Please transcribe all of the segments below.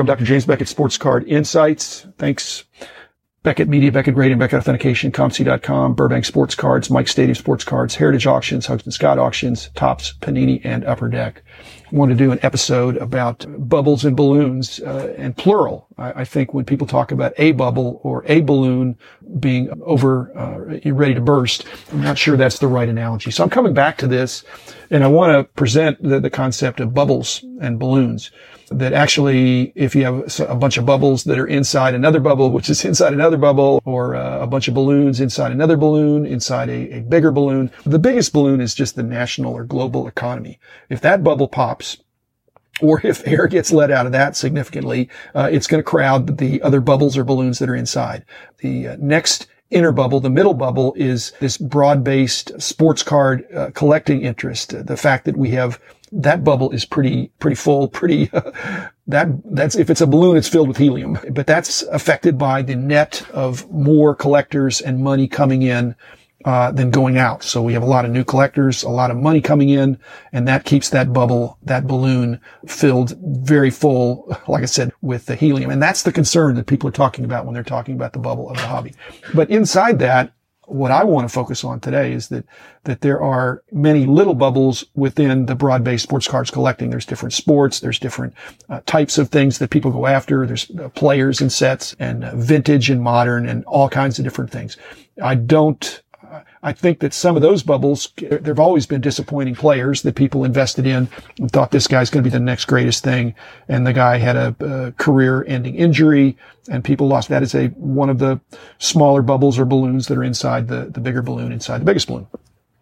welcome Dr. James Beckett, Sports Card Insights. Thanks. Beckett Media, Beckett Grading, Beckett Authentication, COMC.com, Burbank Sports Cards, Mike Stadium Sports Cards, Heritage Auctions, Huggins & Scott Auctions, Topps, Panini, and Upper Deck. I want to do an episode about bubbles and balloons, uh, and plural. I, I, think when people talk about a bubble or a balloon being over, uh, ready to burst, I'm not sure that's the right analogy. So I'm coming back to this, and I want to present the, the concept of bubbles and balloons that actually, if you have a bunch of bubbles that are inside another bubble, which is inside another bubble, or uh, a bunch of balloons inside another balloon, inside a, a bigger balloon, the biggest balloon is just the national or global economy. If that bubble pops, or if air gets let out of that significantly, uh, it's going to crowd the other bubbles or balloons that are inside. The uh, next inner bubble, the middle bubble is this broad-based sports card uh, collecting interest. The fact that we have that bubble is pretty, pretty full, pretty, uh, that, that's, if it's a balloon, it's filled with helium, but that's affected by the net of more collectors and money coming in uh, than going out. So we have a lot of new collectors, a lot of money coming in, and that keeps that bubble, that balloon filled very full, like I said, with the helium. And that's the concern that people are talking about when they're talking about the bubble of the hobby. But inside that, what I want to focus on today is that, that there are many little bubbles within the broad-based sports cards collecting. There's different sports. There's different uh, types of things that people go after. There's uh, players and sets and uh, vintage and modern and all kinds of different things. I don't I think that some of those bubbles, there have always been disappointing players that people invested in and thought this guy's going to be the next greatest thing. And the guy had a, a career ending injury and people lost. That is a, one of the smaller bubbles or balloons that are inside the, the bigger balloon inside the biggest balloon.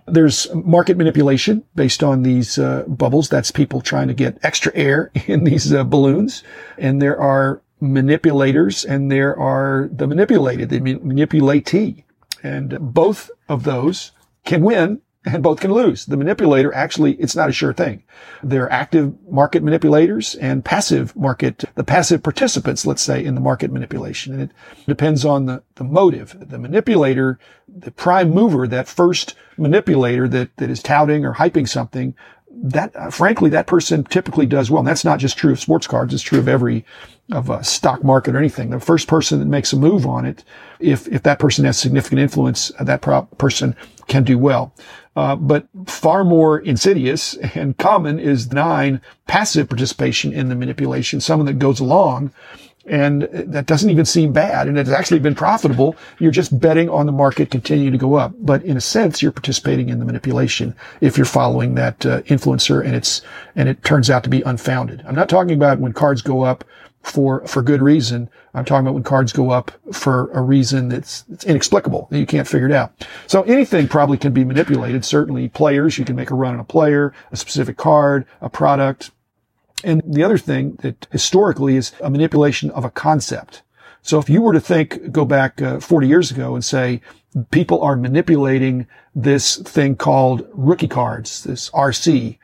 There's market manipulation based on these uh, bubbles. That's people trying to get extra air in these uh, balloons. And there are manipulators and there are the manipulated, the manipulatee. And both of those can win and both can lose. The manipulator actually, it's not a sure thing. There are active market manipulators and passive market, the passive participants, let's say, in the market manipulation. And it depends on the, the motive. The manipulator, the prime mover, that first manipulator that, that is touting or hyping something, that, uh, frankly, that person typically does well. And that's not just true of sports cards. It's true of every, of a stock market or anything. The first person that makes a move on it, if, if that person has significant influence, uh, that person can do well. Uh, but far more insidious and common is nine passive participation in the manipulation, someone that goes along and that doesn't even seem bad. And it's actually been profitable. You're just betting on the market continuing to go up. But in a sense, you're participating in the manipulation if you're following that uh, influencer and it's, and it turns out to be unfounded. I'm not talking about when cards go up for, for good reason. I'm talking about when cards go up for a reason that's, that's inexplicable that you can't figure it out. So anything probably can be manipulated. Certainly players, you can make a run on a player, a specific card, a product, and the other thing that historically is a manipulation of a concept. So if you were to think, go back uh, 40 years ago and say, people are manipulating this thing called rookie cards, this RC.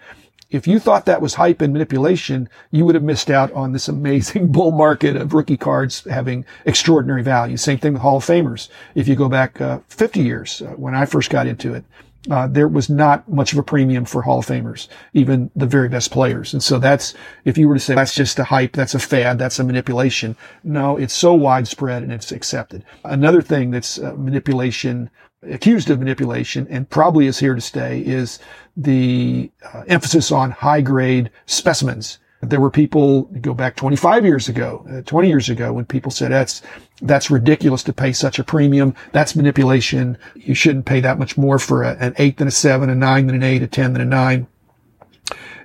If you thought that was hype and manipulation, you would have missed out on this amazing bull market of rookie cards having extraordinary value. Same thing with Hall of Famers. If you go back uh, 50 years, uh, when I first got into it, uh, there was not much of a premium for Hall of Famers, even the very best players. And so that's, if you were to say that's just a hype, that's a fad, that's a manipulation. No, it's so widespread and it's accepted. Another thing that's uh, manipulation, accused of manipulation and probably is here to stay is the uh, emphasis on high grade specimens. There were people go back 25 years ago, uh, 20 years ago when people said that's, that's ridiculous to pay such a premium. That's manipulation. You shouldn't pay that much more for a, an eight than a seven, a nine than an eight, a 10 than a nine.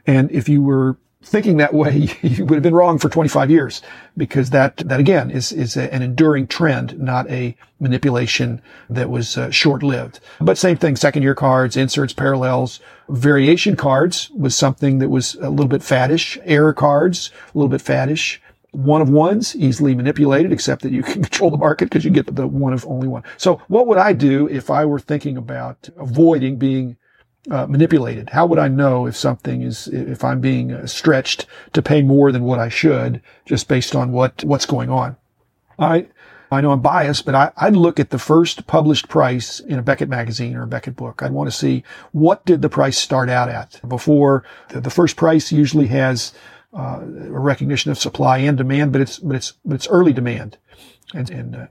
And if you were thinking that way, you would have been wrong for 25 years because that, that again is, is a, an enduring trend, not a manipulation that was uh, short-lived. But same thing, second year cards, inserts, parallels, variation cards was something that was a little bit faddish, error cards, a little bit faddish. One of ones, easily manipulated, except that you can control the market because you get the one of only one. So what would I do if I were thinking about avoiding being uh, manipulated? How would I know if something is, if I'm being uh, stretched to pay more than what I should just based on what, what's going on? I, I know I'm biased, but I, I'd look at the first published price in a Beckett magazine or a Beckett book. I'd want to see what did the price start out at before the, the first price usually has uh, a recognition of supply and demand, but it's but it's but it's early demand, and and uh,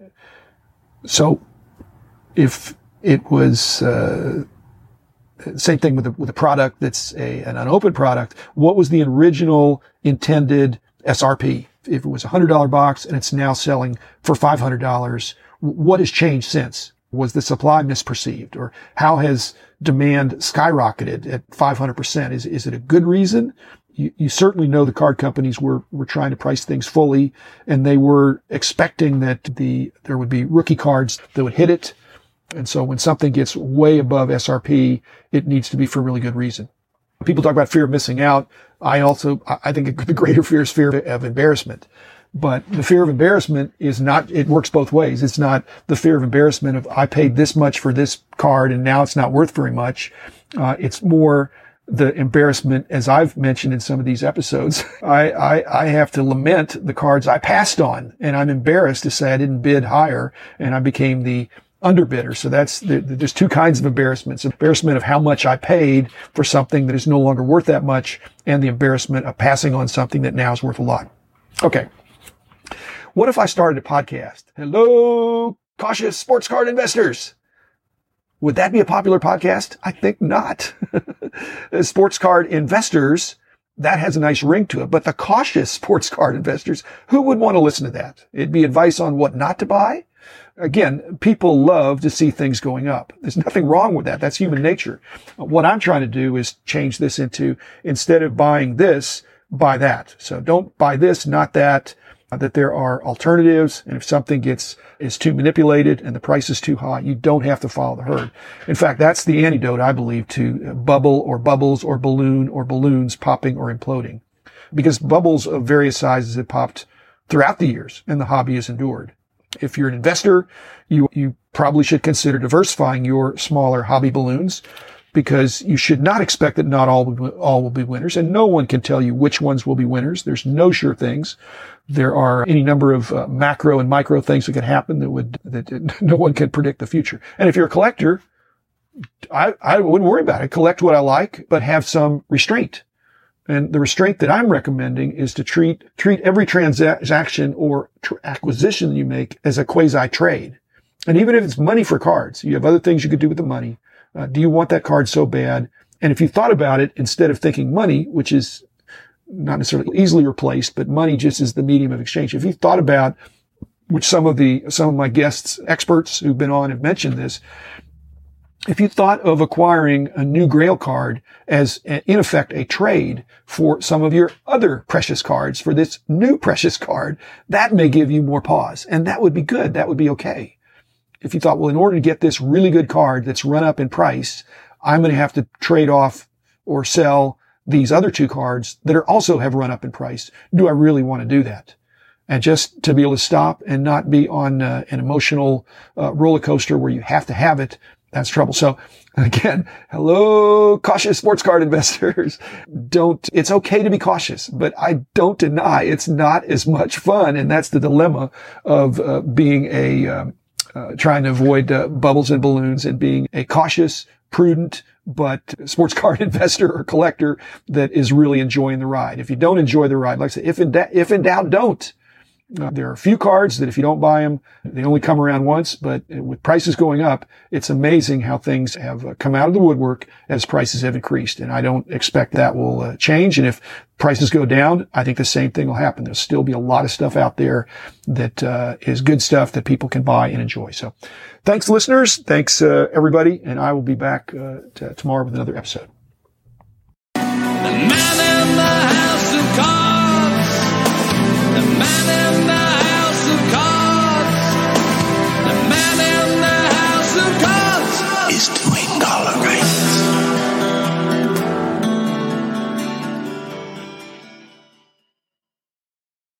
so if it was uh, same thing with a, with a product that's a, an unopened product, what was the original intended SRP? If it was a hundred dollar box and it's now selling for five hundred dollars, what has changed since? Was the supply misperceived or how has demand skyrocketed at 500%? Is, is it a good reason? You, you, certainly know the card companies were, were trying to price things fully and they were expecting that the, there would be rookie cards that would hit it. And so when something gets way above SRP, it needs to be for a really good reason. People talk about fear of missing out. I also, I think the greater fear is fear of embarrassment. But the fear of embarrassment is not, it works both ways. It's not the fear of embarrassment of I paid this much for this card and now it's not worth very much. Uh, it's more the embarrassment, as I've mentioned in some of these episodes. I, I, I have to lament the cards I passed on and I'm embarrassed to say I didn't bid higher and I became the underbidder. So that's, there's two kinds of embarrassments. Embarrassment of how much I paid for something that is no longer worth that much and the embarrassment of passing on something that now is worth a lot. Okay. What if I started a podcast? Hello, cautious sports card investors. Would that be a popular podcast? I think not. sports card investors, that has a nice ring to it. But the cautious sports card investors, who would want to listen to that? It'd be advice on what not to buy. Again, people love to see things going up. There's nothing wrong with that. That's human nature. What I'm trying to do is change this into instead of buying this, buy that. So don't buy this, not that that there are alternatives. And if something gets, is too manipulated and the price is too high, you don't have to follow the herd. In fact, that's the antidote, I believe, to bubble or bubbles or balloon or balloons popping or imploding. Because bubbles of various sizes have popped throughout the years and the hobby has endured. If you're an investor, you, you probably should consider diversifying your smaller hobby balloons because you should not expect that not all all will be winners and no one can tell you which ones will be winners. There's no sure things. There are any number of uh, macro and micro things that could happen that would, that no one can predict the future. And if you're a collector, I, I wouldn't worry about it. Collect what I like, but have some restraint. And the restraint that I'm recommending is to treat, treat every transaction or tr- acquisition you make as a quasi trade. And even if it's money for cards, you have other things you could do with the money. Uh, do you want that card so bad? And if you thought about it, instead of thinking money, which is not necessarily easily replaced, but money just is the medium of exchange. If you thought about, which some of the, some of my guests, experts who've been on have mentioned this, if you thought of acquiring a new grail card as in effect a trade for some of your other precious cards for this new precious card, that may give you more pause and that would be good. That would be okay. If you thought, well, in order to get this really good card that's run up in price, I'm going to have to trade off or sell these other two cards that are also have run up in price. Do I really want to do that? And just to be able to stop and not be on uh, an emotional uh, roller coaster where you have to have it, that's trouble. So again, hello, cautious sports card investors. Don't, it's okay to be cautious, but I don't deny it's not as much fun. And that's the dilemma of uh, being a, um, uh, trying to avoid uh, bubbles and balloons and being a cautious, prudent, but sports card investor or collector that is really enjoying the ride. If you don't enjoy the ride, like I said, if in, da- if in doubt, don't. Uh, there are a few cards that if you don't buy them, they only come around once, but with prices going up, it's amazing how things have uh, come out of the woodwork as prices have increased. And I don't expect that will uh, change. And if prices go down, I think the same thing will happen. There'll still be a lot of stuff out there that uh, is good stuff that people can buy and enjoy. So thanks listeners. Thanks uh, everybody. And I will be back uh, t- tomorrow with another episode.